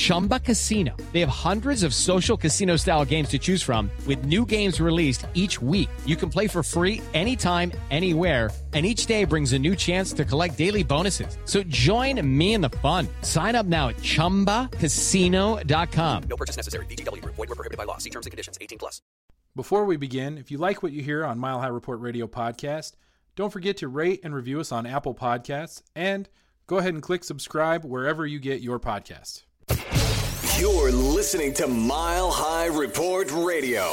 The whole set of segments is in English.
Chumba Casino. They have hundreds of social casino style games to choose from with new games released each week. You can play for free anytime, anywhere, and each day brings a new chance to collect daily bonuses. So join me in the fun. Sign up now at ChumbaCasino.com. No purchase necessary. VGW. Void were prohibited by law. See terms and conditions. 18 plus. Before we begin, if you like what you hear on Mile High Report Radio podcast, don't forget to rate and review us on Apple Podcasts and go ahead and click subscribe wherever you get your podcasts. You're listening to Mile High Report Radio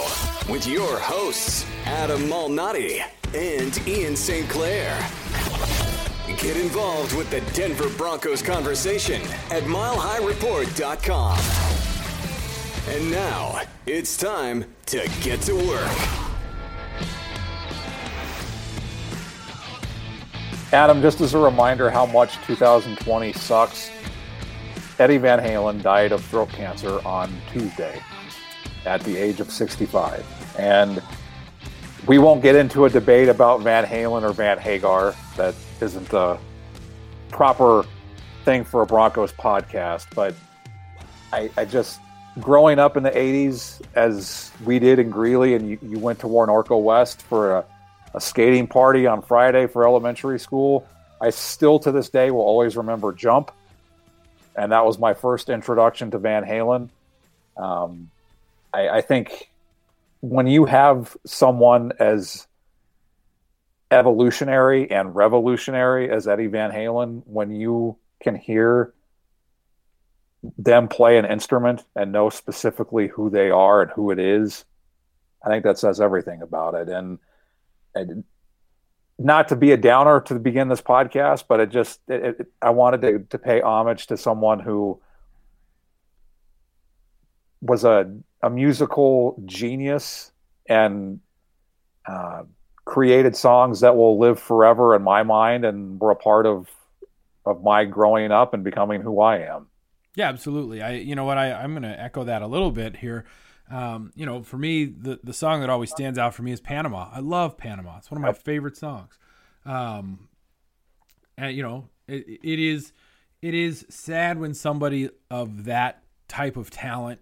with your hosts, Adam Malnati and Ian St. Clair. Get involved with the Denver Broncos conversation at milehighreport.com. And now it's time to get to work. Adam, just as a reminder how much 2020 sucks, Eddie Van Halen died of throat cancer on Tuesday at the age of 65. And we won't get into a debate about Van Halen or Van Hagar. That isn't the proper thing for a Broncos podcast. But I, I just, growing up in the 80s, as we did in Greeley, and you, you went to Warren Orco West for a, a skating party on Friday for elementary school, I still to this day will always remember Jump. And that was my first introduction to Van Halen. Um, I, I think when you have someone as evolutionary and revolutionary as Eddie Van Halen, when you can hear them play an instrument and know specifically who they are and who it is, I think that says everything about it. And, and not to be a downer to begin this podcast, but it just it, it, I wanted to, to pay homage to someone who was a a musical genius and uh, created songs that will live forever in my mind and were a part of of my growing up and becoming who I am. Yeah, absolutely. I you know what I I'm going to echo that a little bit here. Um, you know, for me, the the song that always stands out for me is Panama. I love Panama. It's one of my favorite songs. Um, and you know, it, it is it is sad when somebody of that type of talent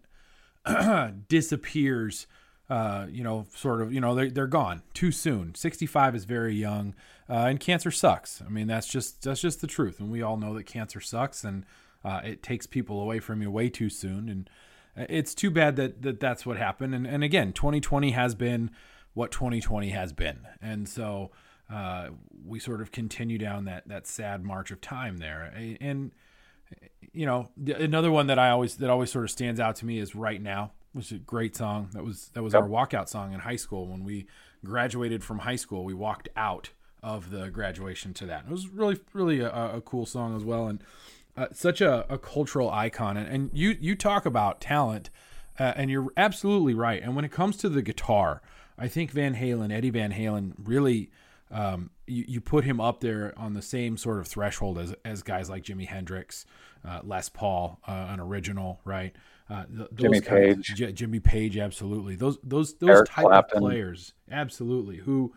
disappears. Uh, you know, sort of, you know, they're, they're gone too soon. 65 is very young, uh, and cancer sucks. I mean, that's just that's just the truth, and we all know that cancer sucks, and uh, it takes people away from you way too soon, and it's too bad that, that that's what happened. And, and again, 2020 has been what 2020 has been. And so uh, we sort of continue down that, that sad march of time there. And, you know, another one that I always, that always sort of stands out to me is right now, which is a great song. That was, that was yep. our walkout song in high school. When we graduated from high school, we walked out of the graduation to that. It was really, really a, a cool song as well. And, uh, such a, a, cultural icon, and, and, you you talk about talent. uh, and you're absolutely right. And when it comes to the guitar, I think Van Halen, Eddie Van Halen, really um, you, you put him up there on the same sort of threshold as as guys like Jimi Hendrix, uh, Les Paul, uh, an original, right? Uh, th- those Jimmy Page. J- Jimmy Page, absolutely. Those those those Eric type Clapton. of players, absolutely. Who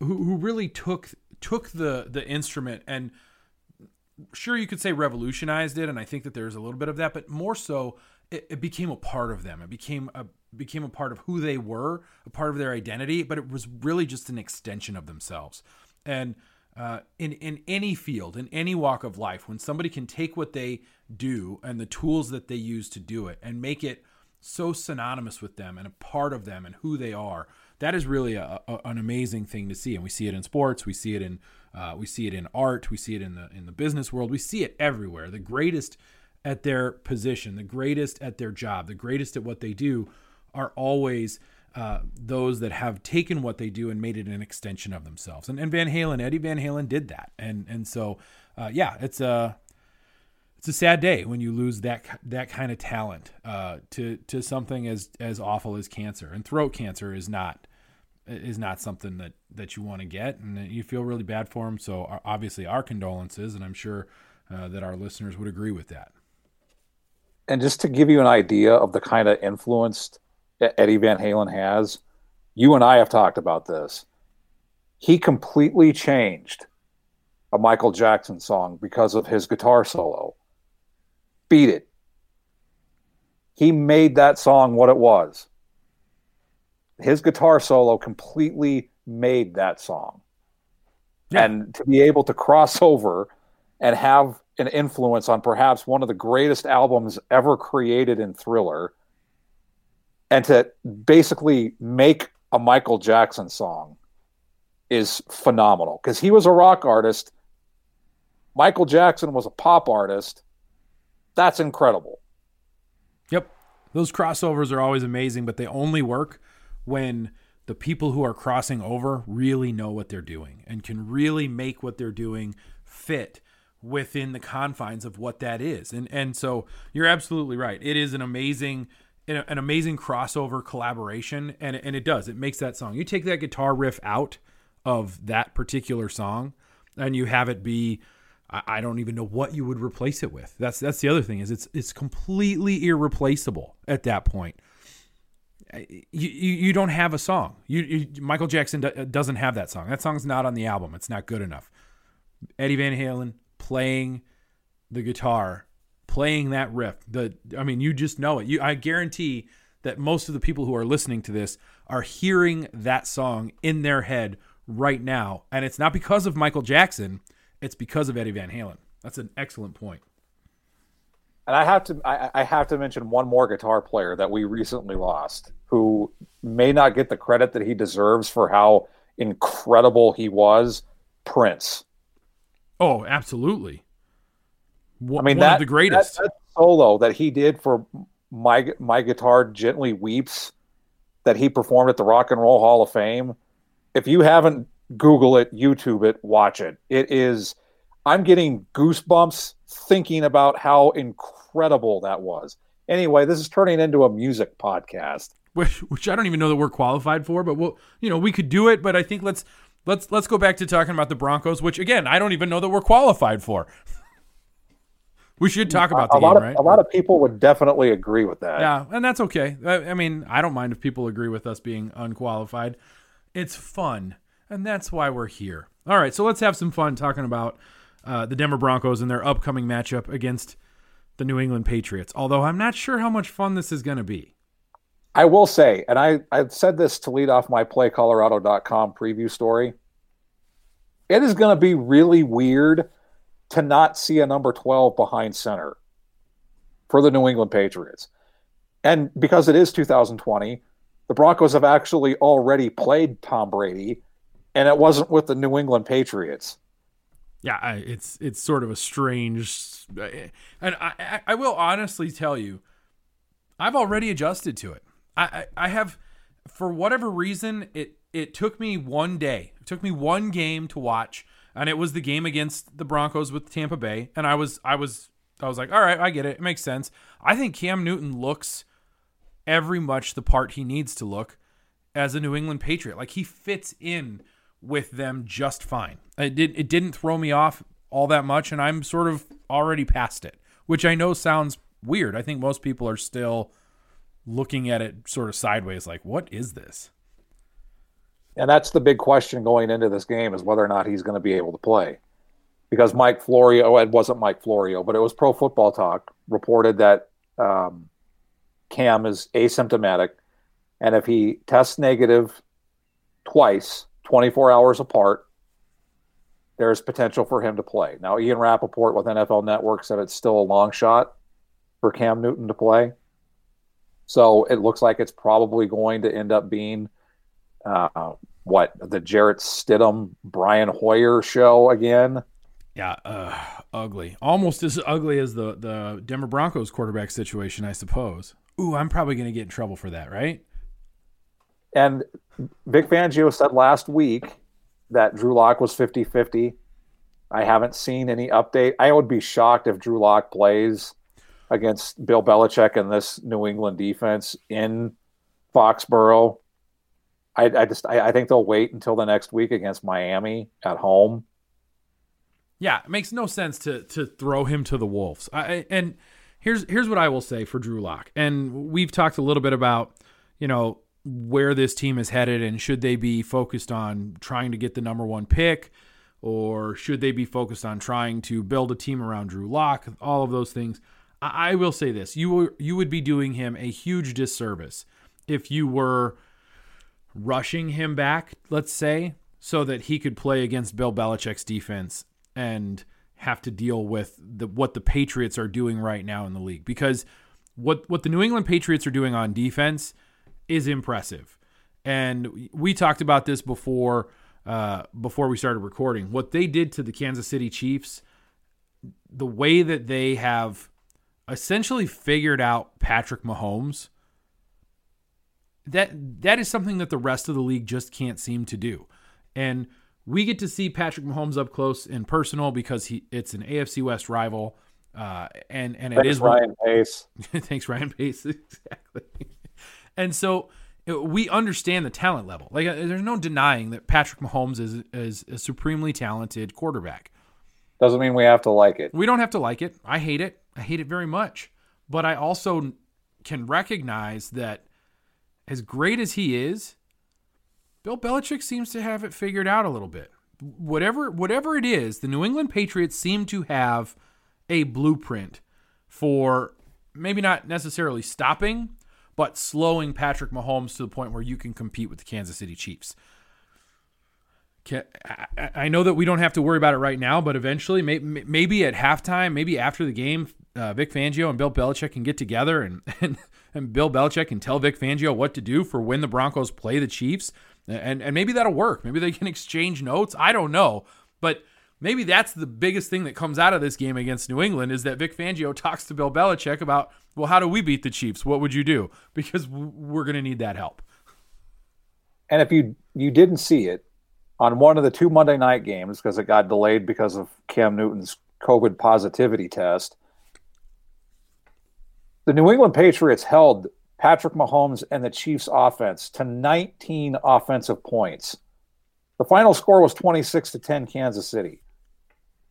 who who really took took the the instrument and sure you could say revolutionized it and i think that there's a little bit of that but more so it, it became a part of them. It became a became a part of who they were a part of their identity but it was really just an extension of themselves. And uh, in in any field in any walk of life when somebody can take what they do and the tools that they use to do it and make it so synonymous with them and a part of them and who they are that is really a, a, an amazing thing to see and we see it in sports we see it in uh, we see it in art we see it in the in the business world we see it everywhere. The greatest at their position the greatest at their job the greatest at what they do are always uh, those that have taken what they do and made it an extension of themselves. And, and van halen eddie van halen did that. And and so uh, yeah it's a it's a sad day when you lose that that kind of talent uh, to to something as as awful as cancer. And throat cancer is not is not something that that you want to get, and you feel really bad for him. So obviously, our condolences, and I'm sure uh, that our listeners would agree with that. And just to give you an idea of the kind of influence Eddie Van Halen has, you and I have talked about this. He completely changed a Michael Jackson song because of his guitar solo. Beat It. He made that song what it was. His guitar solo completely made that song. And to be able to cross over and have an influence on perhaps one of the greatest albums ever created in Thriller and to basically make a Michael Jackson song is phenomenal because he was a rock artist. Michael Jackson was a pop artist. That's incredible. Yep. Those crossovers are always amazing, but they only work when the people who are crossing over really know what they're doing and can really make what they're doing fit within the confines of what that is. And and so you're absolutely right. It is an amazing an amazing crossover collaboration and and it does. It makes that song. You take that guitar riff out of that particular song and you have it be I don't even know what you would replace it with. That's that's the other thing is it's it's completely irreplaceable at that point. You you, don't have a song. You, you Michael Jackson do, doesn't have that song. That song's not on the album. It's not good enough. Eddie Van Halen playing the guitar, playing that riff. The I mean, you just know it. You I guarantee that most of the people who are listening to this are hearing that song in their head right now, and it's not because of Michael Jackson. It's because of Eddie Van Halen. That's an excellent point. And I have to I, I have to mention one more guitar player that we recently lost, who may not get the credit that he deserves for how incredible he was. Prince. Oh, absolutely. One, I mean, one that, of the greatest. That, that solo that he did for my my guitar gently weeps, that he performed at the Rock and Roll Hall of Fame. If you haven't Google it, YouTube it, watch it. It is. I'm getting goosebumps thinking about how incredible that was. Anyway, this is turning into a music podcast. which which I don't even know that we're qualified for, but we'll you know we could do it. But I think let's let's let's go back to talking about the Broncos, which again I don't even know that we're qualified for. we should talk about the a lot game, of right? a lot of people would definitely agree with that. Yeah, and that's okay. I, I mean, I don't mind if people agree with us being unqualified. It's fun, and that's why we're here. All right, so let's have some fun talking about uh, the Denver Broncos and their upcoming matchup against the New England Patriots. Although I'm not sure how much fun this is going to be. I will say, and I, I've said this to lead off my playcolorado.com preview story. It is going to be really weird to not see a number 12 behind center for the New England Patriots. And because it is 2020, the Broncos have actually already played Tom Brady, and it wasn't with the New England Patriots. Yeah, I, it's it's sort of a strange, uh, and I I, I will honestly tell you, I've already adjusted to it. I, I I have, for whatever reason, it it took me one day, it took me one game to watch, and it was the game against the Broncos with Tampa Bay, and I was I was I was like, all right, I get it, it makes sense. I think Cam Newton looks every much the part he needs to look as a New England Patriot. Like he fits in with them just fine. It did it didn't throw me off all that much and I'm sort of already past it, which I know sounds weird. I think most people are still looking at it sort of sideways like what is this? And that's the big question going into this game is whether or not he's going to be able to play. Because Mike Florio, it wasn't Mike Florio, but it was Pro Football Talk reported that um, Cam is asymptomatic. And if he tests negative twice, 24 hours apart, there's potential for him to play. Now, Ian Rapoport with NFL Network said it's still a long shot for Cam Newton to play. So it looks like it's probably going to end up being uh, what the Jarrett Stidham Brian Hoyer show again. Yeah, uh, ugly. Almost as ugly as the the Denver Broncos quarterback situation, I suppose. Ooh, I'm probably going to get in trouble for that, right? And Vic Fangio said last week that Drew Lock was 50-50. I haven't seen any update. I would be shocked if Drew Lock plays against Bill Belichick and this New England defense in Foxborough. I, I just I, I, think they'll wait until the next week against Miami at home. Yeah, it makes no sense to to throw him to the wolves. I, and here's here's what I will say for Drew Lock. And we've talked a little bit about you know where this team is headed and should they be focused on trying to get the number one pick or should they be focused on trying to build a team around Drew Lock? All of those things. I, will say this: you were, you would be doing him a huge disservice if you were rushing him back, let's say, so that he could play against Bill Belichick's defense and have to deal with the, what the Patriots are doing right now in the league. Because what what the New England Patriots are doing on defense is impressive, and we talked about this before uh, before we started recording. What they did to the Kansas City Chiefs, the way that they have essentially figured out Patrick Mahomes that that is something that the rest of the league just can't seem to do. And we get to see Patrick Mahomes up close and personal because he it's an AFC West rival. Uh, and and it thanks is Ryan Pace. thanks Ryan Pace exactly. And so we understand the talent level. Like uh, there's no denying that Patrick Mahomes is is a supremely talented quarterback. Doesn't mean we have to like it. We don't have to like it. I hate it. I hate it very much. But I also can recognize that as great as he is, Bill Belichick seems to have it figured out a little bit. Whatever whatever it is, the New England Patriots seem to have a blueprint for maybe not necessarily stopping, but slowing Patrick Mahomes to the point where you can compete with the Kansas City Chiefs. I know that we don't have to worry about it right now, but eventually, maybe at halftime, maybe after the game, uh, Vic Fangio and Bill Belichick can get together and, and and Bill Belichick can tell Vic Fangio what to do for when the Broncos play the Chiefs. And and maybe that'll work. Maybe they can exchange notes. I don't know. But maybe that's the biggest thing that comes out of this game against New England is that Vic Fangio talks to Bill Belichick about, well, how do we beat the Chiefs? What would you do? Because we're going to need that help. And if you you didn't see it on one of the two Monday night games because it got delayed because of Cam Newton's COVID positivity test, the New England Patriots held Patrick Mahomes and the Chiefs offense to 19 offensive points. The final score was 26 to 10 Kansas City.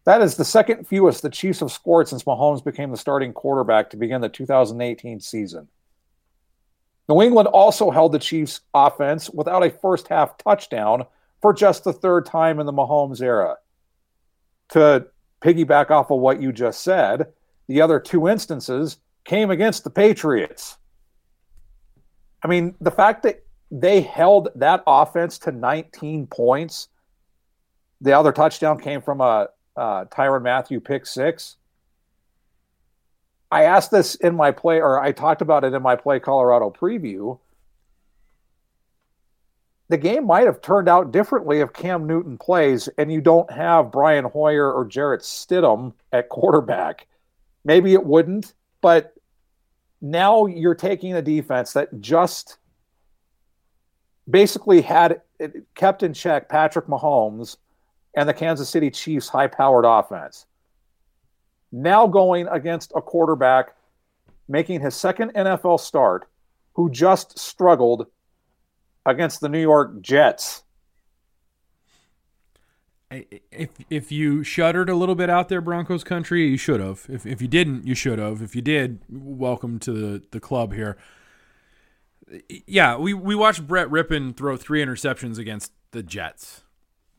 That is the second fewest the Chiefs have scored since Mahomes became the starting quarterback to begin the 2018 season. New England also held the Chiefs offense without a first half touchdown for just the third time in the Mahomes era. To piggyback off of what you just said, the other two instances, came against the Patriots. I mean, the fact that they held that offense to 19 points, the other touchdown came from a, Uh, a Tyrann Mathieu pick six. I asked this in my play, or I talked about it in my play Colorado preview. The game might have turned out differently if Cam Newton plays and you don't have Brian Hoyer or Jarrett Stidham at quarterback. Maybe it wouldn't, but now you're taking a defense that just basically had kept in check Patrick Mahomes and the Kansas City Chiefs high powered offense. Now going against a quarterback making his second NFL start who just struggled against the New York Jets. If if you shuddered a little bit out there, Broncos country, you should have. If if you didn't, you should have. If you did, welcome to the, the club here. Yeah, we, we watched Brett Rypien throw three interceptions against the Jets.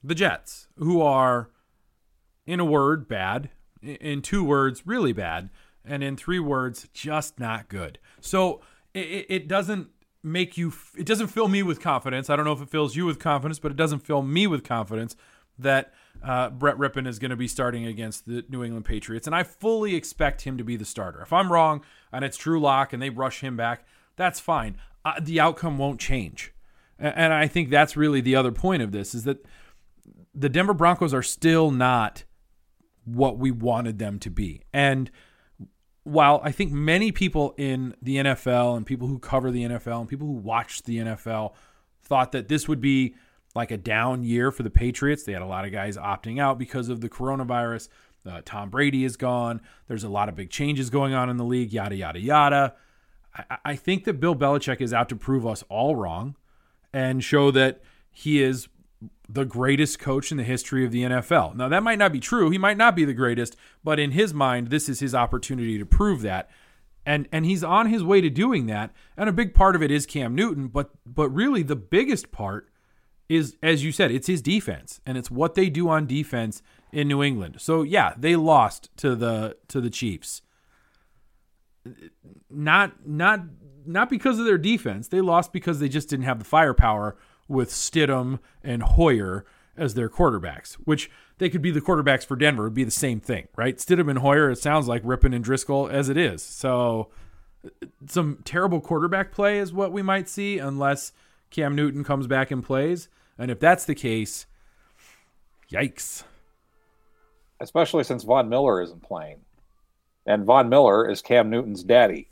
The Jets, who are, in a word, bad. In two words, really bad. And in three words, just not good. So it, it doesn't make you, it doesn't fill me with confidence. I don't know if it fills you with confidence, but it doesn't fill me with confidence that uh, Brett Rypien is going to be starting against the New England Patriots. And I fully expect him to be the starter. If I'm wrong and it's Drew Lock and they rush him back, that's fine. Uh, the outcome won't change. And I think that's really the other point of this is that the Denver Broncos are still not what we wanted them to be. And while I think many people in the NFL and people who cover the NFL and people who watch the NFL thought that this would be like a down year for the Patriots. They had a lot of guys opting out because of the coronavirus. Uh, Tom Brady is gone. There's a lot of big changes going on in the league, yada, yada, yada. I, I think that Bill Belichick is out to prove us all wrong and show that he is the greatest coach in the history of the NFL. Now, that might not be true. He might not be the greatest, but in his mind, this is his opportunity to prove that. And and he's on his way to doing that. And a big part of it is Cam Newton, but but really the biggest part is as you said, it's his defense and it's what they do on defense in New England. So yeah, they lost to the to the Chiefs. Not not not because of their defense. They lost because they just didn't have the firepower with Stidham and Hoyer as their quarterbacks, which they could be the quarterbacks for Denver. Would be the same thing, right? Stidham and Hoyer, it sounds like Rypien and Driskel as it is. So some terrible quarterback play is what we might see unless Cam Newton comes back and plays. And if that's the case, yikes. Especially since Von Miller isn't playing. And Von Miller is Cam Newton's daddy.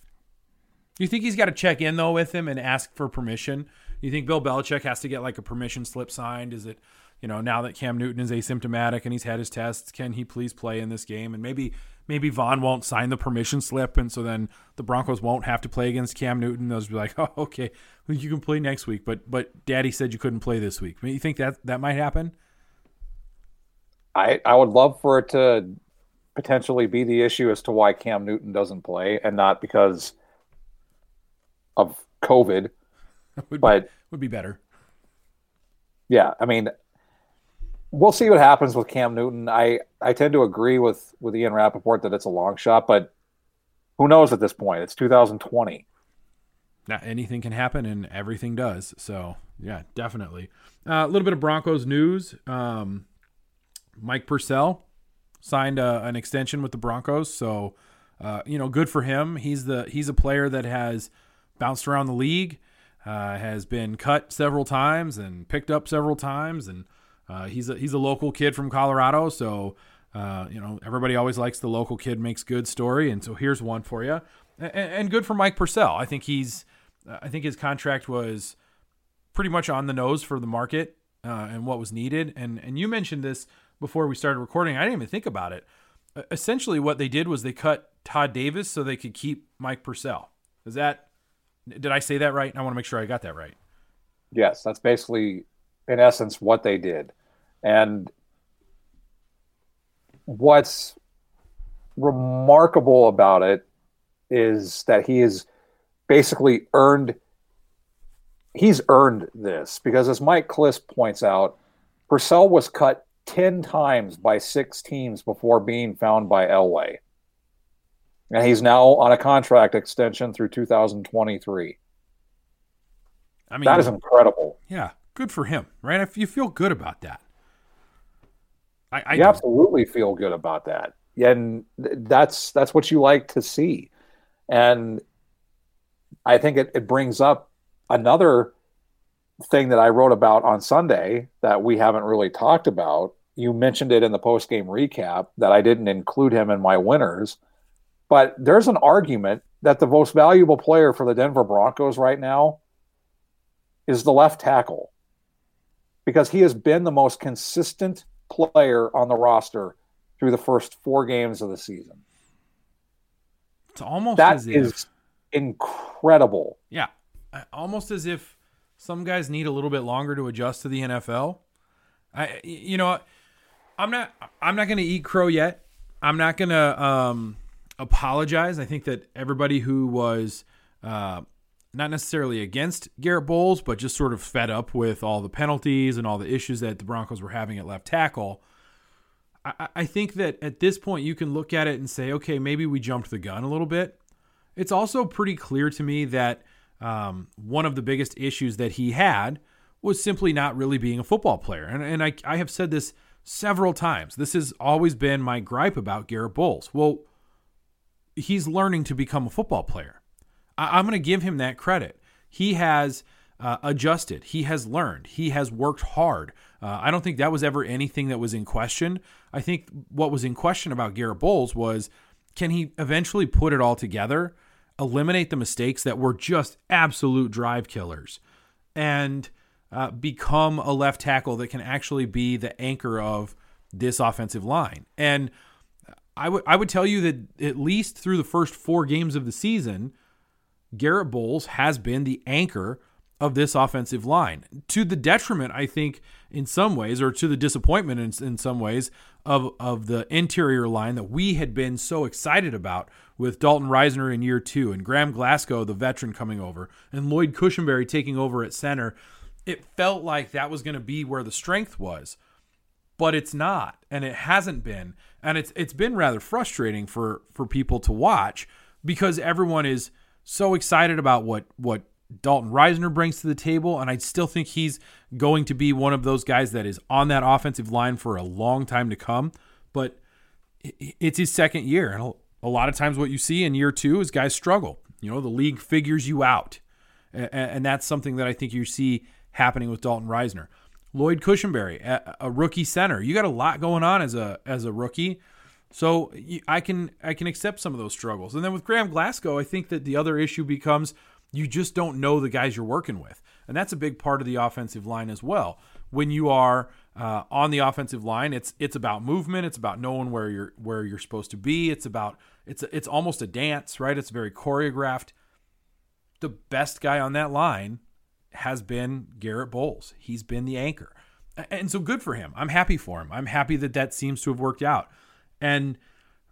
You think he's got to check in though with him and ask for permission? You think Bill Belichick has to get like a permission slip signed? Is it, you know, now that Cam Newton is asymptomatic and he's had his tests, can he please play in this game? And maybe maybe Von won't sign the permission slip, and so then the Broncos won't have to play against Cam Newton. Just be like, oh, okay, you can play next week, but but Daddy said you couldn't play this week. I mean, you think that that might happen? I I would love for it to potentially be the issue as to why Cam Newton doesn't play, and not because of COVID. would but be, would be better. Yeah, I mean, we'll see what happens with Cam Newton. I, I tend to agree with, with Ian Rapoport that it's a long shot, but who knows at this point? It's 2020. Now, anything can happen, and everything does. So, yeah, definitely. Uh, a little bit of Broncos news. Um, Mike Purcell signed a, an extension with the Broncos, so uh, you know, good for him. He's the he's a player that has bounced around the league, uh, has been cut several times and picked up several times, and uh, he's a, he's a local kid from Colorado, so uh, you know everybody always likes the local kid makes good story, and so here's one for you, and, and good for Mike Purcell. I think he's I think his contract was pretty much on the nose for the market uh, and what was needed, and and you mentioned this before we started recording. I didn't even think about it. Essentially, what they did was they cut Todd Davis so they could keep Mike Purcell. Is that did I say that right? I want to make sure I got that right. Yes, that's basically in essence what they did. And what's remarkable about it is that he has basically earned he's earned this because as Mike Klis points out, Purcell was cut 10 times by six teams before being found by Elway. And he's now on a contract extension through 2023. I mean, that is incredible. Yeah, good for him, right? If you feel good about that, I, I absolutely feel good about that, and that's that's what you like to see. And I think it, it brings up another thing that I wrote about on Sunday that we haven't really talked about. You mentioned it in the post game recap that I didn't include him in my winners, but there's an argument that the most valuable player for the Denver Broncos right now is the left tackle because he has been the most consistent player on the roster through the first four games of the season. It's almost that as is if... incredible. Yeah. almost as if some guys need a little bit longer to adjust to the NFL. I, you know, I'm not, I'm not going to eat crow yet. I'm not going to um, apologize. I think that everybody who was uh, not necessarily against Garett Bolles, but just sort of fed up with all the penalties and all the issues that the Broncos were having at left tackle. I, I think that at this point you can look at it and say, okay, maybe we jumped the gun a little bit. It's also pretty clear to me that um, one of the biggest issues that he had was simply not really being a football player. And, and I, I have said this several times. This has always been my gripe about Garett Bolles. Well, he's learning to become a football player. I, am going to give him that credit. He has uh, adjusted, he has learned, he has worked hard. Uh, I don't think that was ever anything that was in question. I think what was in question about Garett Bolles was can he eventually put it all together, eliminate the mistakes that were just absolute drive killers, and uh, become a left tackle that can actually be the anchor of this offensive line. And I would I would tell you that at least through the first four games of the season, Garett Bolles has been the anchor of this offensive line to the detriment, I think, in some ways, or to the disappointment in, in some ways of, of the interior line that we had been so excited about with Dalton Risner in year two and Graham Glasgow, the veteran, coming over, and Lloyd Cushenberry taking over at center. It felt like that was going to be where the strength was, but it's not, and it hasn't been, and it's it's been rather frustrating for for people to watch because everyone is so excited about what what Dalton Risner brings to the table, and I still think he's going to be one of those guys that is on that offensive line for a long time to come. But it's his second year, and a lot of times what you see in year two is guys struggle. You know, the league figures you out, and that's something that I think you see happening with Dalton Risner. Lloyd Cushenberry, a rookie center, you got a lot going on as a as a rookie. So I can I can accept some of those struggles. And then with Graham Glasgow, I think that the other issue becomes you just don't know the guys you're working with. And that's a big part of the offensive line as well. When you are uh, on the offensive line, it's it's about movement. It's about knowing where you're where you're supposed to be. It's about it's it's almost a dance, right? It's very choreographed. The best guy on that line has been Garett Bolles. He's been the anchor, and so good for him. I'm happy for him. I'm happy that that seems to have worked out, and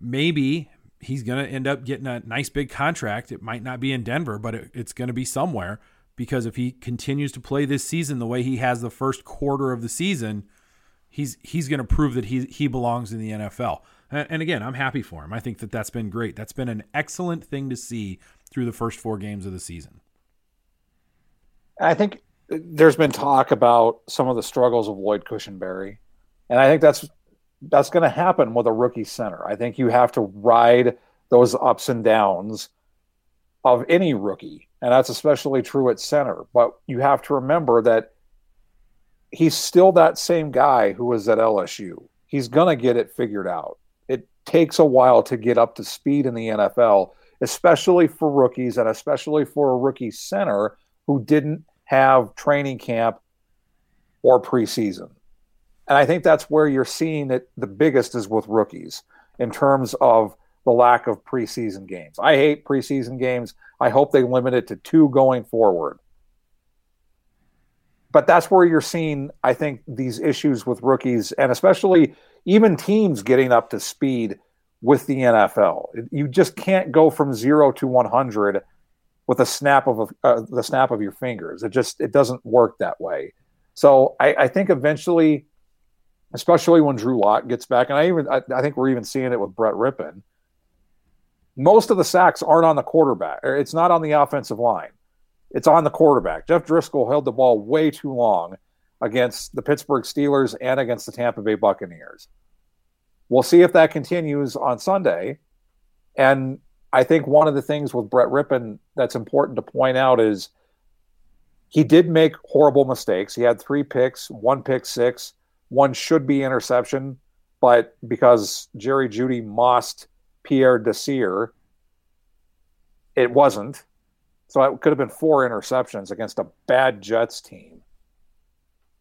maybe he's going to end up getting a nice big contract. It might not be in Denver, but it, it's going to be somewhere because if he continues to play this season the way he has the first quarter of the season, he's he's going to prove that he he belongs in the NFL. And, and again, I'm happy for him. I think that that's been great. That's been an excellent thing to see through the first four games of the season. I think there's been talk about some of the struggles of Lloyd Cushenberry, and I think that's that's going to happen with a rookie center. I think you have to ride those ups and downs of any rookie, and that's especially true at center. But you have to remember that he's still that same guy who was at LSU. He's going to get it figured out. It takes a while to get up to speed in the NFL, especially for rookies and especially for a rookie center who didn't have training camp or preseason. And I think that's where you're seeing it the biggest is with rookies in terms of the lack of preseason games. I hate preseason games. I hope they limit it to two going forward. But that's where you're seeing, I think, these issues with rookies and especially even teams getting up to speed with the NFL. You just can't go from zero to 100 with a snap of a, uh, the snap of your fingers. It just it doesn't work that way. So I, I think eventually especially when Drew Lock gets back. And I even I, I, think we're even seeing it with Brett Rypien. Most of the sacks aren't on the quarterback. It's not on the offensive line. It's on the quarterback. Jeff Driskel held the ball way too long against the Pittsburgh Steelers and against the Tampa Bay Buccaneers. We'll see if that continues on Sunday. And I think one of the things with Brett Rypien that's important to point out is he did make horrible mistakes. He had three picks, one pick six one should be interception, but because Jerry Jeudy mossed Pierre Desir, it wasn't. So it could have been four interceptions against a bad Jets team.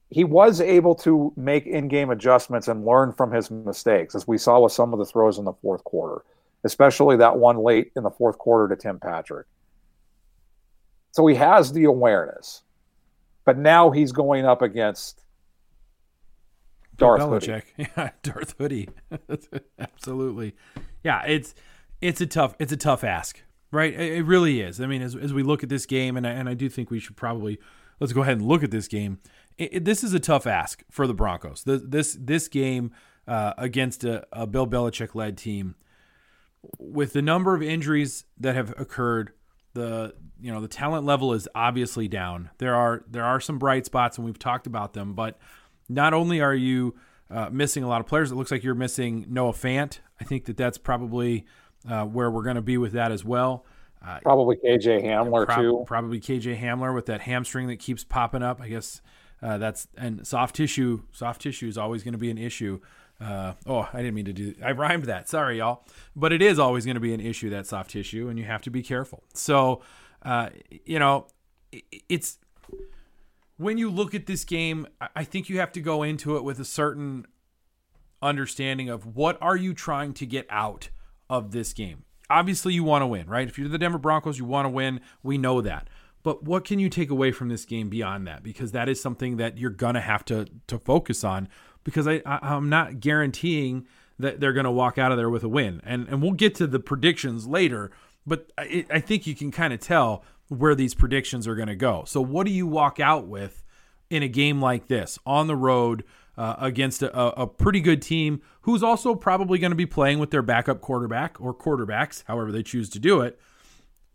He was able to make in game adjustments and learn from his mistakes, as we saw with some of the throws in the fourth quarter, especially that one late in the fourth quarter to Tim Patrick. So he has the awareness. But now he's going up against Darth Belichick. Hoodie. Yeah, Darth Hoodie. Absolutely. Yeah, it's it's a tough it's a tough ask, right? It, it really is. I mean, as, as we look at this game, and I, and I do think we should probably let's go ahead and look at this game. It, it, this is a tough ask for the Broncos. This this, this game uh, against a, a Bill Belichick led team, with the number of injuries that have occurred, the you know the talent level is obviously down. There are there are some bright spots, and we've talked about them. But not only are you uh, missing a lot of players, it looks like you're missing Noah Fant. I think that that's probably uh, where we're going to be with that as well. Uh, probably KJ Hamler prob- too. Probably KJ Hamler with that hamstring that keeps popping up. I guess uh, that's and soft tissue. Soft tissue is always going to be an issue. Uh, oh, I didn't mean to do. I rhymed that. Sorry, y'all. But it is always going to be an issue that soft tissue, and you have to be careful. So, uh, you know, it's when you look at this game. I think you have to go into it with a certain understanding of what are you trying to get out of this game. Obviously, you want to win, right? If you're the Denver Broncos, you want to win. We know that. But what can you take away from this game beyond that? Because that is something that you're gonna have to to focus on. Because I, I am not guaranteeing that they're gonna walk out of there with a win. And and we'll get to the predictions later. But I, I think you can kind of tell where these predictions are gonna go. So what do you walk out with in a game like this on the road? Uh, against a, a, pretty good team who's also probably going to be playing with their backup quarterback or quarterbacks, however they choose to do it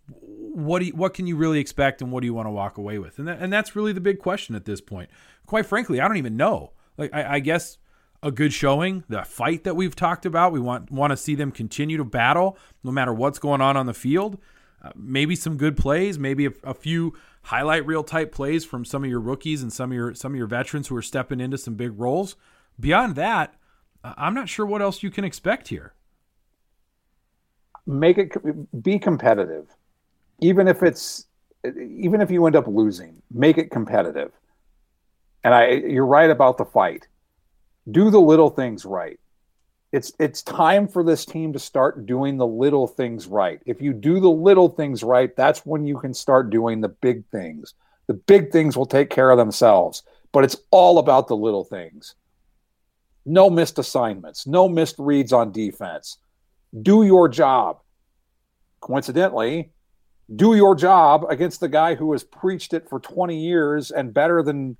what do you, what can you really expect and what do you want to walk away with? And that, and that's really the big question at this point. Quite frankly, I don't even know. Like I, I guess a good showing, the fight that we've talked about. We want want to see them continue to battle no matter what's going on on the field. Uh, maybe some good plays, maybe a, a, few highlight reel type plays from some of your rookies and some of your some of your veterans who are stepping into some big roles. Beyond that, I'm not sure what else you can expect here. Make it be competitive even if it's even if you end up losing, make it competitive. And I you're right about the fight. Do the little things right. It's it's time for this team to start doing the little things right. If you do the little things right, that's when you can start doing the big things. The big things will take care of themselves, but it's all about the little things. No missed assignments, no missed reads on defense. Do your job. Coincidentally, do your job against the guy who has preached it for 20 years and better than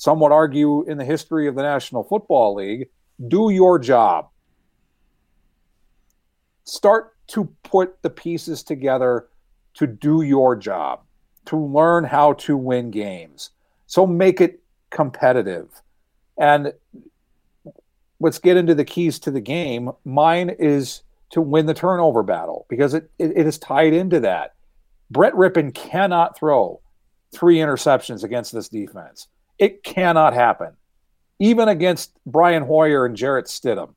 some would argue in the history of the National Football League. Do your job. Start to put the pieces together to do your job, to learn how to win games. So make it competitive. And let's get into the keys to the game. Mine is to win the turnover battle because it, it, it is tied into that Brett Rypien cannot throw three interceptions against this defense. It cannot happen, even against Brian Hoyer and Jarrett Stidham.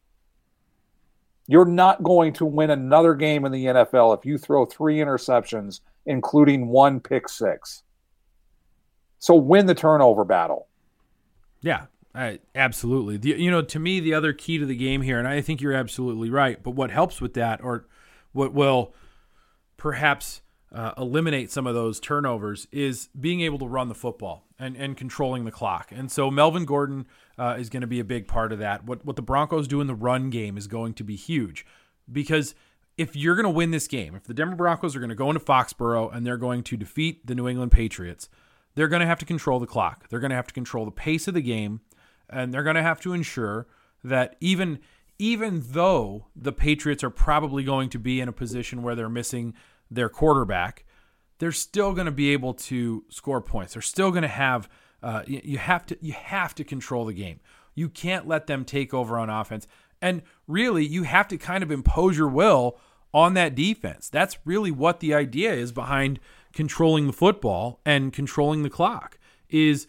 You're not going to win another game in the NFL if you throw three interceptions, including one pick six. So win the turnover battle. Yeah, absolutely. The, you know, to me, the other key to the game here, and I think you're absolutely right, but what helps with that, or what will perhaps uh, eliminate some of those turnovers is being able to run the football and, and controlling the clock. And so Melvin Gordon uh, is going to be a big part of that. What, what the Broncos do in the run game is going to be huge because if you're going to win this game, if the Denver Broncos are going to go into Foxborough and they're going to defeat the New England Patriots, they're going to have to control the clock. They're going to have to control the pace of the game, and they're going to have to ensure that even even though the Patriots are probably going to be in a position where they're missing their quarterback, they're still going to be able to score points. They're still going to have uh, you, you have to you have to control the game. You can't let them take over on offense. And really, you have to kind of impose your will on that defense. That's really what the idea is behind controlling the football and controlling the clock is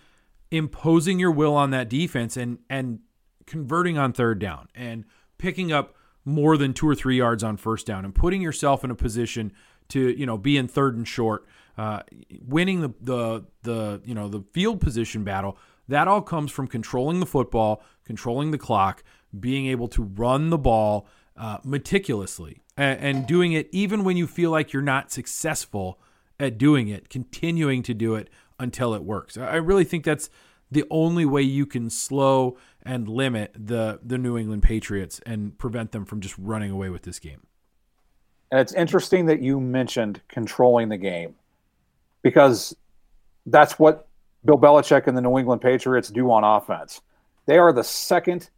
imposing your will on that defense and and converting on third down and picking up more than 2 or 3 yards on first down and putting yourself in a position to you know be in third and short, uh, winning the the the you know the field position battle. That all comes from controlling the football, controlling the clock, being able to run the ball uh, meticulously, and, and doing it even when you feel like you're not successful at doing it, continuing to do it until it works. I really think that's the only way you can slow and limit the the New England Patriots and prevent them from just running away with this game. And it's interesting that you mentioned controlling the game because that's what Bill Belichick and the New England Patriots do on offense. They are the second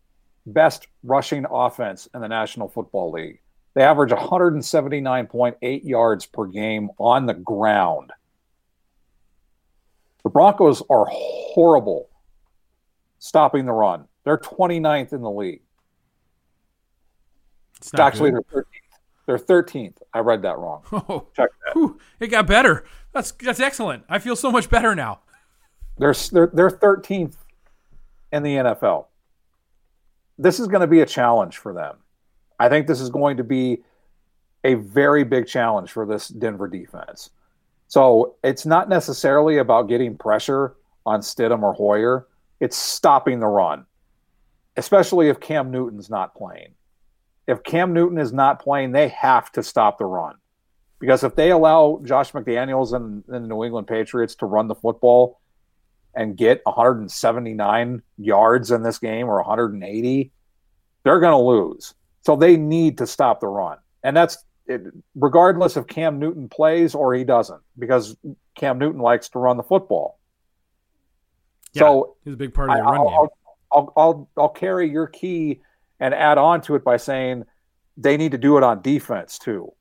best rushing offense in the National Football League. They average 179.8 yards per game on the ground. The Broncos are horrible stopping the run. They're 29th in the league. It's Actually, good. 13th. They're 13th. I read that wrong. Oh, Check that. whew, it got better. That's that's excellent. I feel so much better now. They're they're, they're 13th in the NFL. This is going to be a challenge for them. I think this is going to be a very big challenge for this Denver defense. So it's not necessarily about getting pressure on Stidham or Hoyer. It's stopping the run, especially if Cam Newton's not playing. If Cam Newton is not playing, they have to stop the run. Because if they allow Josh McDaniels and, and the New England Patriots to run the football and get 179 yards in this game or 180, they're going to lose. So they need to stop the run. And that's it, regardless if Cam Newton plays or he doesn't, because Cam Newton likes to run the football. so he's a big part of I, the run will game. I'll, I'll, I'll, I'll carry your key and add on to it by saying they need to do it on defense too.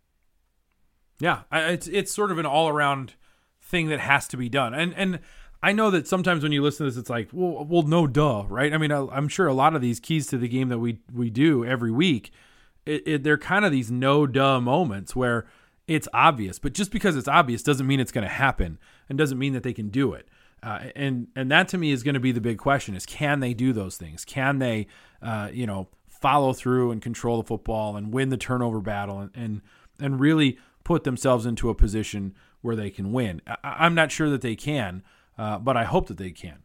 Yeah, it's it's sort of an all around thing that has to be done, and and I know that sometimes when you listen to this, it's like, well, well, no, duh, right? I mean, I, I'm sure a lot of these keys to the game that we we do every week, it, it, they're kind of these no duh moments where it's obvious, but just because it's obvious doesn't mean it's going to happen, and doesn't mean that they can do it. Uh, and and that to me is going to be the big question: is can they do those things? Can they, uh, you know, follow through and control the football and win the turnover battle and and, and really put themselves into a position where they can win? I, I'm not sure that they can, uh, but I hope that they can.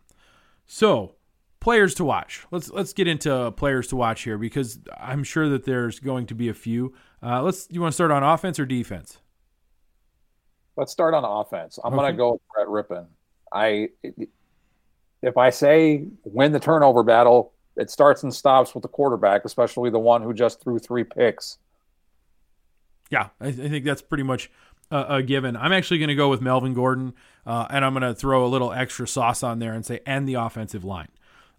So, players to watch. Let's let's get into players to watch here because I'm sure that there's going to be a few. Uh, let's. You want to start on offense or defense? Let's start on offense. I'm Okay. going to go with Brett Rypien. I if I say win the turnover battle, it starts and stops with the quarterback, especially the one who just threw three picks. Yeah, I, I think that's pretty much a, a given. I'm actually going to go with Melvin Gordon, uh, and I'm going to throw a little extra sauce on there and say, and the offensive line.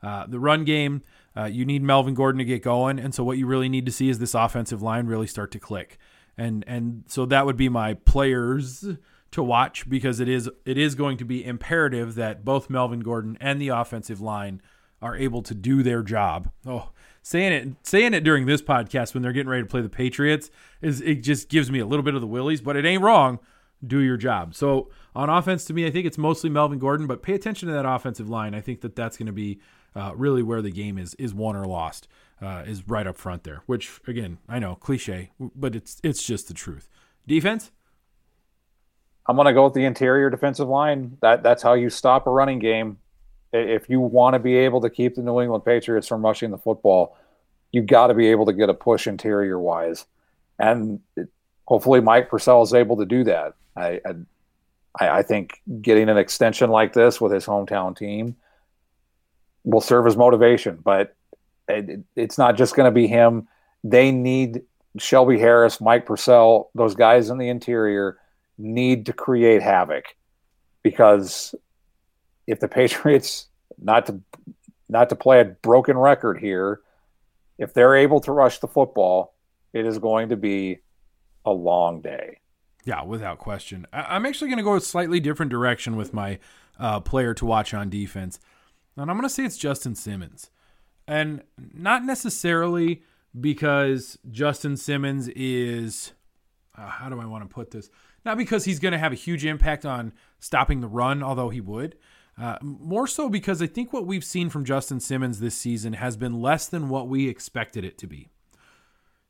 Uh, the run game, uh, you need Melvin Gordon to get going, and so what you really need to see is this offensive line really start to click, and and so that would be my players to watch because it is it is going to be imperative that both Melvin Gordon and the offensive line are able to do their job. Oh, saying it saying it during this podcast when they're getting ready to play the Patriots is it just gives me a little bit of the willies, but it ain't wrong. Do your job. So on offense, to me, I think it's mostly Melvin Gordon, but pay attention to that offensive line. I think that that's going to be uh, really where the game is is won or lost. Uh, is right up front there. Which again, I know cliche, but it's it's just the truth. Defense. I'm going to go with the interior defensive line. That that's how you stop a running game. If you want to be able to keep the New England Patriots from rushing the football, you've got to be able to get a push interior wise, and hopefully Mike Purcell is able to do that. I, I I think getting an extension like this with his hometown team will serve as motivation, but it, it's not just going to be him. They need Shelby Harris, Mike Purcell, those guys in the interior need to create havoc because if the Patriots not to not to play a broken record here, if they're able to rush the football, it is going to be a long day. Yeah, without question. I- I'm actually going to go a slightly different direction with my uh, player to watch on defense. And I'm going to say it's Justin Simmons. And not necessarily because Justin Simmons is, uh, how do I want to put this? Not because he's going to have a huge impact on stopping the run, although he would. Uh, more so because I think what we've seen from Justin Simmons this season has been less than what we expected it to be.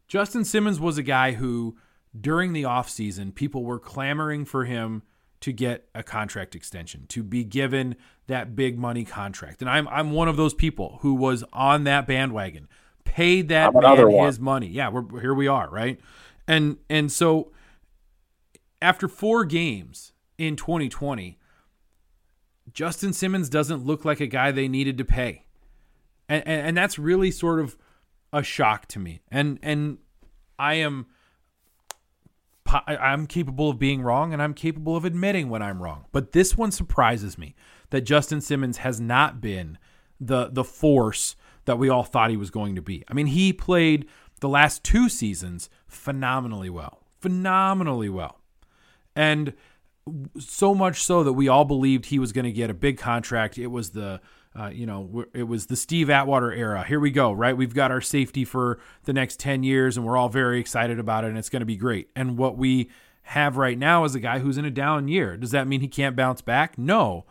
Justin Simmons was a guy who, during the offseason, people were clamoring for him to get a contract extension, to be given that big money contract. And I'm I'm one of those people who was on that bandwagon, paid that man one. his money. Yeah, we're here we are, right? And and so after four games in 2020, Justin Simmons doesn't look like a guy they needed to pay. And, and, and that's really sort of a shock to me. And and I am I'm capable of being wrong and I'm capable of admitting when I'm wrong. But this one surprises me that Justin Simmons has not been the the force that we all thought he was going to be. I mean, he played the last two seasons phenomenally well. Phenomenally well. And so much so that we all believed he was going to get a big contract. It was the uh, you know, it was the Steve Atwater era. Here we go, right? We've got our safety for the next 10 years, and we're all very excited about it, and it's going to be great. And what we have right now is a guy who's in a down year. Does that mean he can't bounce back? No.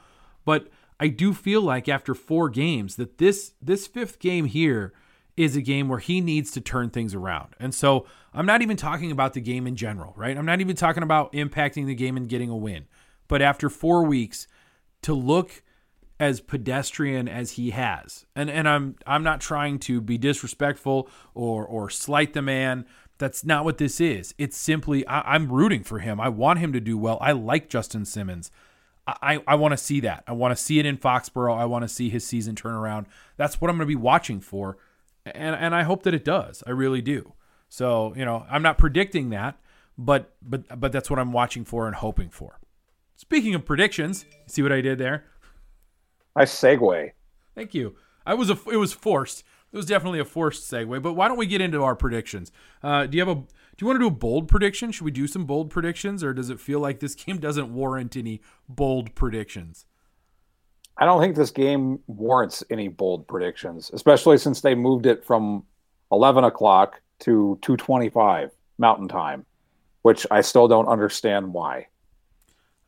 But I do feel like after four games that this this fifth game here is a game where he needs to turn things around. And so I'm not even talking about the game in general, right? I'm not even talking about impacting the game and getting a win. But after four weeks, to look as pedestrian as he has. And and I'm I'm not trying to be disrespectful or or slight the man. That's not what this is. It's simply I, am rooting for him. I want him to do well. I like Justin Simmons. I, I want to see that. I want to see it in Foxborough. I want to see his season turn around. That's what I'm going to be watching for. And and I hope that it does. I really do. So, you know, I'm not predicting that, but but but that's what I'm watching for and hoping for. Speaking of predictions, see what I did there? Nice segue. Thank you. I was a, it was forced. It was definitely a forced segue. But why don't we get into our predictions? Uh, do you have a do you want to do a bold prediction? Should we do some bold predictions, or does it feel like this game doesn't warrant any bold predictions? I don't think this game warrants any bold predictions, especially since they moved it from eleven o'clock to two twenty-five Mountain Time, which I still don't understand why.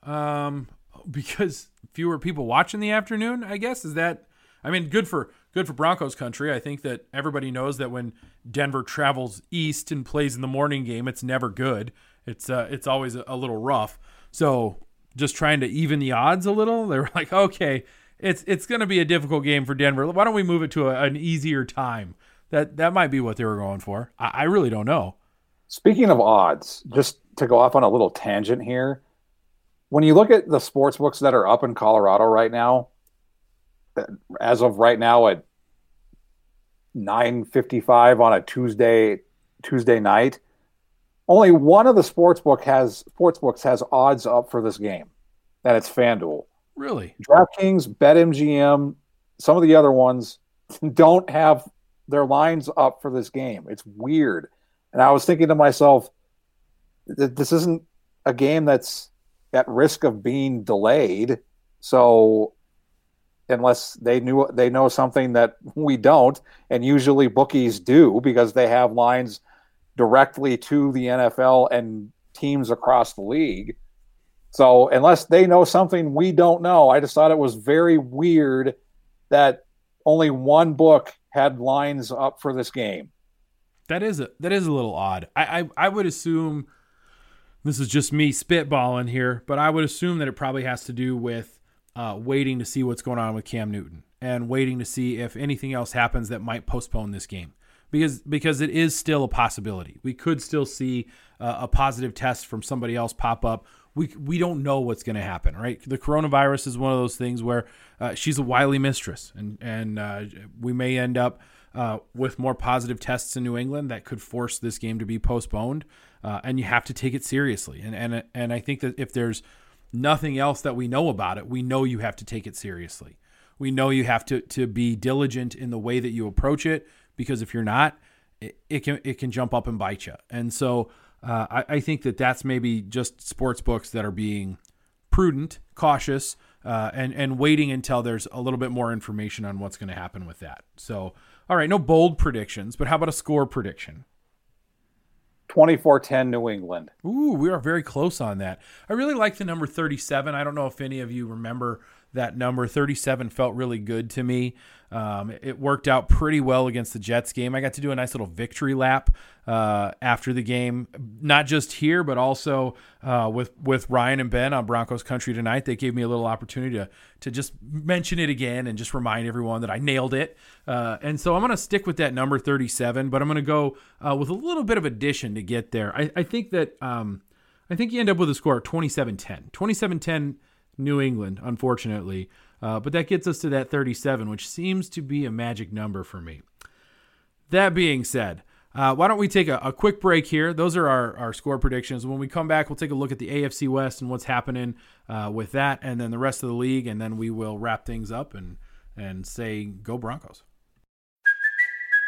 Um, because fewer people watch in the afternoon. I guess is that. I mean, good for good for Broncos country. I think that everybody knows that when Denver travels east and plays in the morning game, it's never good. It's uh, it's always a, a little rough. So just trying to even the odds a little. They were like, okay, it's it's going to be a difficult game for Denver. Why don't we move it to a, an easier time? That that might be what they were going for. I, I really don't know. Speaking of odds, just to go off on a little tangent here, when you look at the sports books that are up in Colorado right now, uh, as of right now at 9:55 on a Tuesday Tuesday night, only one of the sports book has sports books has odds up for this game, and it's FanDuel. Really? DraftKings, BetMGM, some of the other ones don't have their lines up for this game. It's weird. And I was thinking to myself, this isn't a game that's at risk of being delayed. So unless they knew they know something that we don't, and usually bookies do because they have lines directly to the NFL and teams across the league. So unless they know something we don't know, I just thought it was very weird that only one book had lines up for this game. That is a that is a little odd. I I, I would assume this is just me spitballing here, but I would assume that it probably has to do with uh, waiting to see what's going on with Cam Newton and waiting to see if anything else happens that might postpone this game because because it is still a possibility. We could still see uh, a positive test from somebody else pop up. We we don't know what's going to happen, right? The coronavirus is one of those things where uh, she's a wily mistress, and and uh, we may end up uh, with more positive tests in New England that could force this game to be postponed uh, and you have to take it seriously. And and and I think that if there's nothing else that we know about it, we know you have to take it seriously. We know you have to to be diligent in the way that you approach it because if you're not, it, it can it can jump up and bite you. And so uh, I, I think that that's maybe just sports books that are being prudent, cautious, uh, and and waiting until there's a little bit more information on what's going to happen with that. So, all right, no bold predictions, but how about a score prediction? 24-10 New England. Ooh, we are very close on that. I really like the number 37. I don't know if any of you remember that number. 37 felt really good to me. Um, it worked out pretty well against the Jets game. I got to do a nice little victory lap uh, after the game, not just here, but also uh, with with Ryan and Ben on Broncos Country tonight. They gave me a little opportunity to to just mention it again and just remind everyone that I nailed it. Uh, and so I'm going to stick with that number 37, but I'm going to go uh, with a little bit of addition to get there. I, I think that. Um, I think you end up with a score of 27-10. 27-10 New England, unfortunately. Uh, but that gets us to that 37, which seems to be a magic number for me. That being said, uh, why don't we take a, a, quick break here? Those are our, our score predictions. When we come back, we'll take a look at the AFC West and what's happening uh, with that, and then the rest of the league, and then we will wrap things up and and say go Broncos.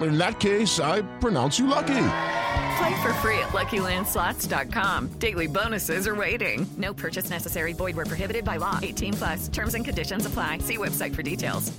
In that case, I pronounce you lucky. Play for free at LuckyLandSlots.com. Daily bonuses are waiting. No purchase necessary. Void where prohibited by law. 18 plus. Terms and conditions apply. See website for details.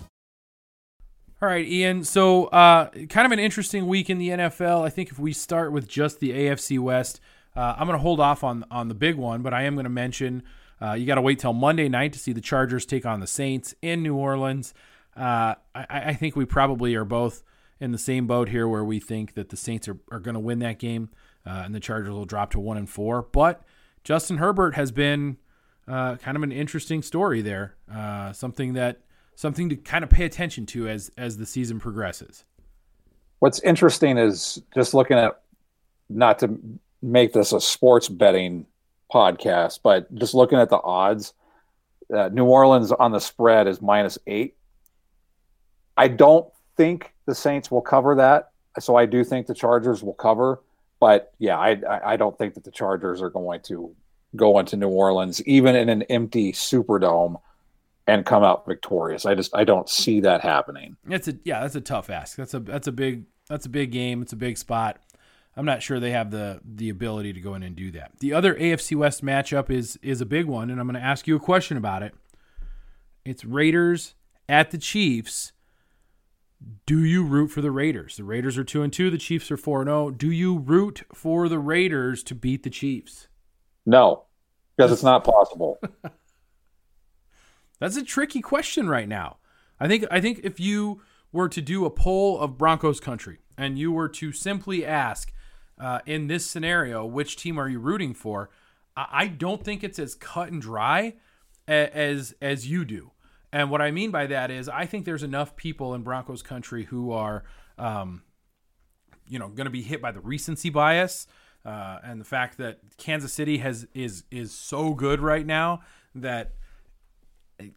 All right, Ian. So, uh, kind of an interesting week in the NFL. I think if we start with just the AFC West, uh, I'm going to hold off on on the big one, but I am going to mention uh, you got to wait till Monday night to see the Chargers take on the Saints in New Orleans. Uh, I, I think we probably are both in the same boat here where we think that the Saints are, are going to win that game uh, and the Chargers will drop to one and four. But Justin Herbert has been uh, kind of an interesting story there, uh, something that something to kind of pay attention to as as the season progresses. What's interesting is just looking at not to make this a sports betting podcast, but just looking at the odds. Uh, New Orleans on the spread is minus eight. I don't think the Saints will cover that. So I do think the Chargers will cover. But yeah, I, I don't think that the Chargers are going to go into New Orleans, even in an empty Superdome, and come out victorious. I just I don't see that happening. It's a yeah, that's a tough ask. That's a that's a big that's a big game. It's a big spot. I'm not sure they have the the ability to go in and do that. The other AFC West matchup is is a big one, and I'm going to ask you a question about it. It's Raiders at the Chiefs. Do you root for the Raiders? The Raiders are 2 and 2, the Chiefs are 4 and 0. Do you root for the Raiders to beat the Chiefs? No, because it's not possible. That's a tricky question right now. I think I think if you were to do a poll of Broncos country and you were to simply ask uh, in this scenario, which team are you rooting for? I, I don't think it's as cut and dry as as you do. And what I mean by that is, I think there's enough people in Broncos country who are, um, you know, going to be hit by the recency bias uh, and the fact that Kansas City has is is so good right now that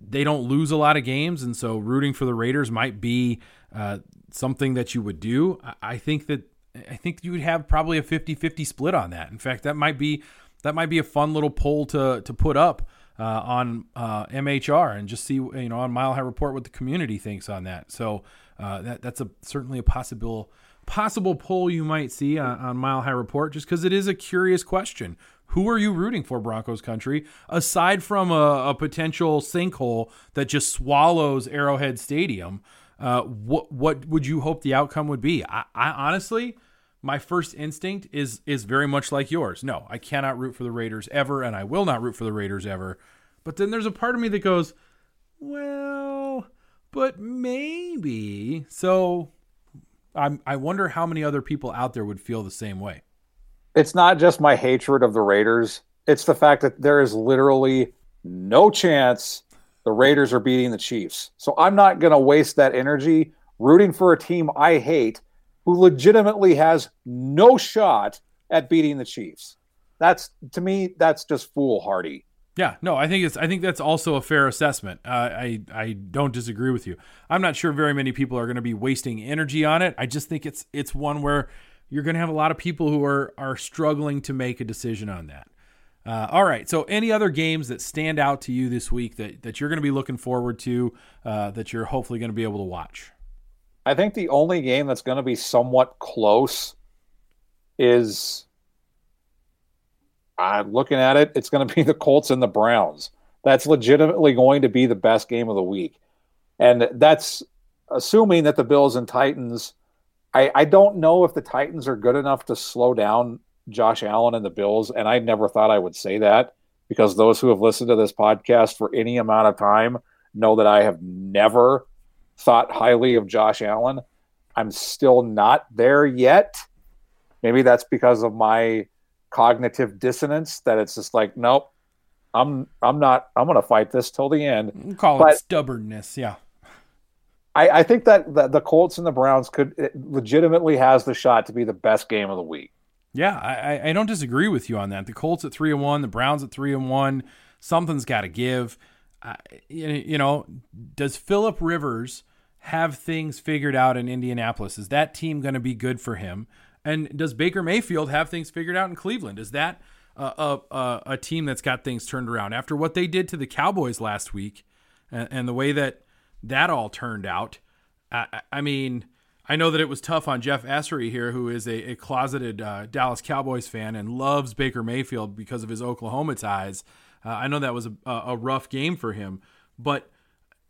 they don't lose a lot of games, and so rooting for the Raiders might be uh, something that you would do. I think that I think you would have probably a 50-50 split on that. In fact, that might be that might be a fun little poll to to put up uh, on uh, MHR and just see you know on Mile High Report what the community thinks on that. So uh, that that's a certainly a possible possible poll you might see on, on Mile High Report just because it is a curious question. Who are you rooting for, Broncos country, aside from a, a potential sinkhole that just swallows Arrowhead Stadium? Uh, what what would you hope the outcome would be? I, I honestly my first instinct is is very much like yours. No, I cannot root for the Raiders ever, and I will not root for the Raiders ever. But then there's a part of me that goes, well, but maybe. So I'm, I wonder how many other people out there would feel the same way. It's not just my hatred of the Raiders. It's the fact that there is literally no chance the Raiders are beating the Chiefs. So I'm not going to waste that energy rooting for a team I hate who legitimately has no shot at beating the Chiefs. That's to me, that's just foolhardy. Yeah, no, I think it's I think that's also a fair assessment. Uh, I I don't disagree with you. I'm not sure very many people are going to be wasting energy on it. I just think it's it's one where you're going to have a lot of people who are are struggling to make a decision on that. Uh, all right. So, any other games that stand out to you this week that that you're going to be looking forward to, uh, that you're hopefully going to be able to watch? I think the only game that's going to be somewhat close is I'm looking at it, it's going to be the Colts and the Browns. That's legitimately going to be the best game of the week. And that's assuming that the Bills and Titans, I, I don't know if the Titans are good enough to slow down Josh Allen and the Bills. And I never thought I would say that because those who have listened to this podcast for any amount of time know that I have never thought highly of Josh Allen. I'm still not there yet. Maybe that's because of my cognitive dissonance that it's just like, nope, I'm I'm not I'm gonna fight this till the end. Call But it stubbornness. Yeah. I, I think that the, the Colts and the Browns could it legitimately has the shot to be the best game of the week. Yeah, I, I- I don't disagree with you on that. The Colts at three and one, the Browns at three and one. Something's got to give. You know, does Philip Rivers have things figured out in Indianapolis? Is that team going to be good for him? And does Baker Mayfield have things figured out in Cleveland? Is that a, a, a, team that's got things turned around after what they did to the Cowboys last week and, and the way that that all turned out? I, I- I mean, I know that it was tough on Jeff Essery here, who is a, a closeted uh, Dallas Cowboys fan and loves Baker Mayfield because of his Oklahoma ties. Uh, I know that was a, a rough game for him, but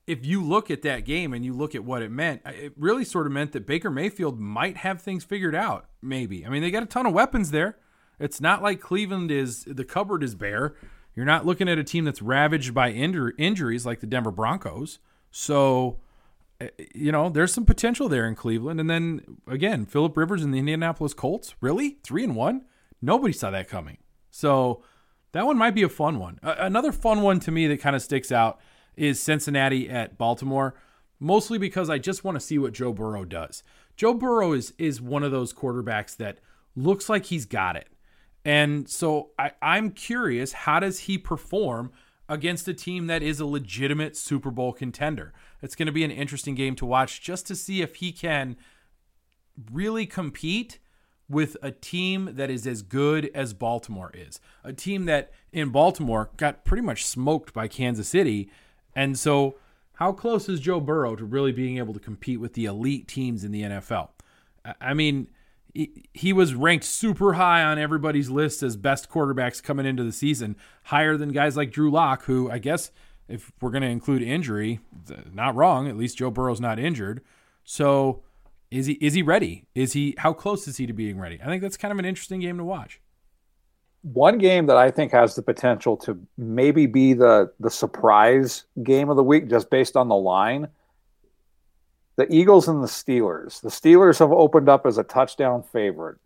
if you look at that game and you look at what it meant, it really sort of meant that Baker Mayfield might have things figured out. Maybe. I mean, they got a ton of weapons there. It's not like Cleveland is the cupboard is bare. You're not looking at a team that's ravaged by injur- injuries like the Denver Broncos. So, eh, you know, there's some potential there in Cleveland. And then again, Philip Rivers and the Indianapolis Colts, really three and one. Nobody saw that coming. So that one might be a fun one. A- another fun one to me that kind of sticks out is Cincinnati at Baltimore, mostly because I just want to see what Joe Burrow does. Joe Burrow is is one of those quarterbacks that looks like he's got it. And so I, I'm curious, how does he perform against a team that is a legitimate Super Bowl contender? It's going to be an interesting game to watch just to see if he can really compete with a team that is as good as Baltimore is. A team that in Baltimore got pretty much smoked by Kansas City. And so, how close is Joe Burrow to really being able to compete with the elite teams in the NFL? I- mean, he was ranked super high on everybody's list as best quarterbacks coming into the season, higher than guys like Drew Lock, who I guess if we're going to include injury, not wrong. At least Joe Burrow's not injured. So is he is he ready? Is he how close is he to being ready? I think that's kind of an interesting game to watch. One game that I think has the potential to maybe be the the surprise game of the week, just based on the line. The Eagles and the Steelers. The Steelers have opened up as a touchdown favorite.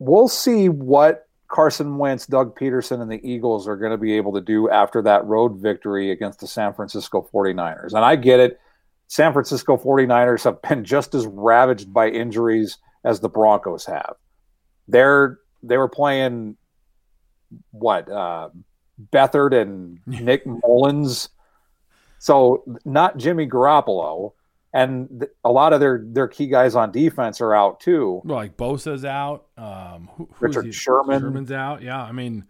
We'll see what Carson Wentz, Doug Pederson, and the Eagles are going to be able to do after that road victory against the San Francisco 49ers. And I get it. San Francisco 49ers have been just as ravaged by injuries as the Broncos have. They're they were playing what uh, Beathard and Nick Mullens, so not Jimmy Garoppolo, and th- a lot of their their key guys on defense are out too. Well, like Bosa's out. Um, who, Richard? Sherman. Sherman's out. Yeah, I mean,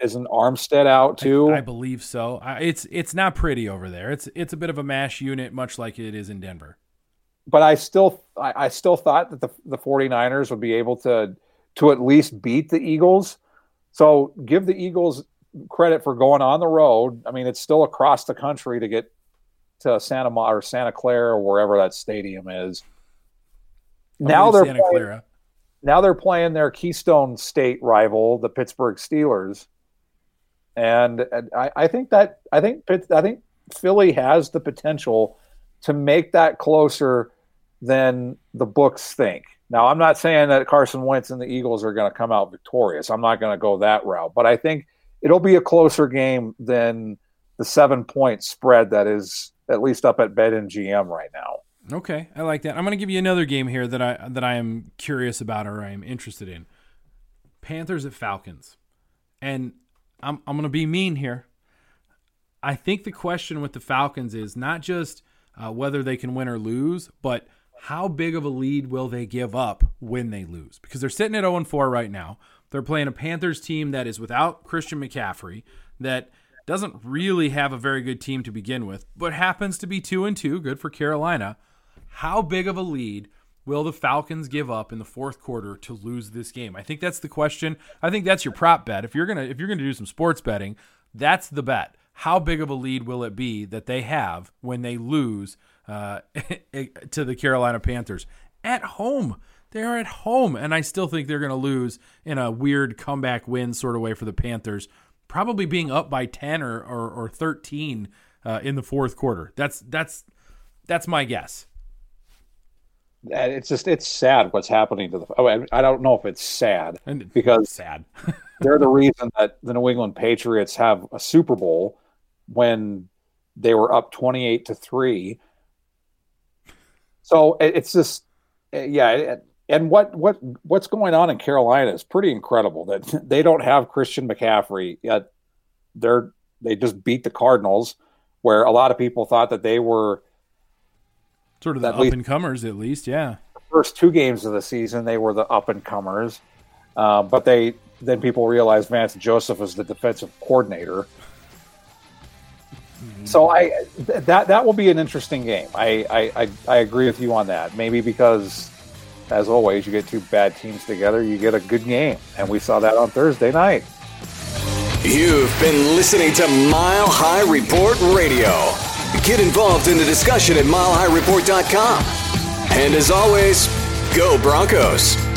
isn't Armstead out too? I, I believe so. I, it's it's not pretty over there. It's it's a bit of a mash unit, much like it is in Denver. but I still I, I still thought that the the 49ers would be able to to at least beat the Eagles. So give the Eagles credit for going on the road. I mean, it's still across the country to get to Santa Ma or Santa Clara or wherever that stadium is. Now they're Santa playing, Clara. Now they're playing their Keystone State rival, the Pittsburgh Steelers, and, and I, I think that I think I think Philly has the potential to make that closer than the books think. Now, I'm not saying that Carson Wentz and the Eagles are going to come out victorious. I'm not going to go that route, but I think it'll be a closer game than the seven point spread that is at least up at BetMGM right now. Okay, I like that. I'm going to give you another game here that I that I am curious about or I am interested in. Panthers at Falcons, and I'm I'm going to be mean here. I think the question with the Falcons is not just uh, whether they can win or lose, but how big of a lead will they give up when they lose? Because they're sitting at 0 4 right now. They're playing a Panthers team that is without Christian McCaffrey, that doesn't really have a very good team to begin with, but happens to be 2 and 2, good for Carolina. How big of a lead will the Falcons give up in the fourth quarter to lose this game? I think that's the question. I think that's your prop bet. If you're gonna if you're gonna do some sports betting, that's the bet. How big of a lead will it be that they have when they lose uh, to the Carolina Panthers at home? They are at home, and I still think they're going to lose in a weird comeback win sort of way for the Panthers, probably being up by ten or or, or thirteen uh, in the fourth quarter. That's that's that's my guess. It's just it's sad what's happening to the. Oh, I don't know if it's sad because sad. they're the reason that the New England Patriots have a Super Bowl when they were up twenty eight to three. So it's just eh, yeah eh, and what what what's going on in Carolina is pretty incredible. That they don't have Christian McCaffrey yet. They're they just beat the Cardinals, where a lot of people thought that they were sort of the up and comers, at least. Yeah, first two games of the season they were the up and comers, uh, but they then people realized Vance Joseph was the defensive coordinator. Mm-hmm. So I that that will be an interesting game. I, I I I agree with you on that. Maybe because as always, you get two bad teams together, you get a good game. And we saw that on Thursday night. You've been listening to Mile High Report Radio. Get involved in the discussion at milehighreport.com. And as always, go Broncos.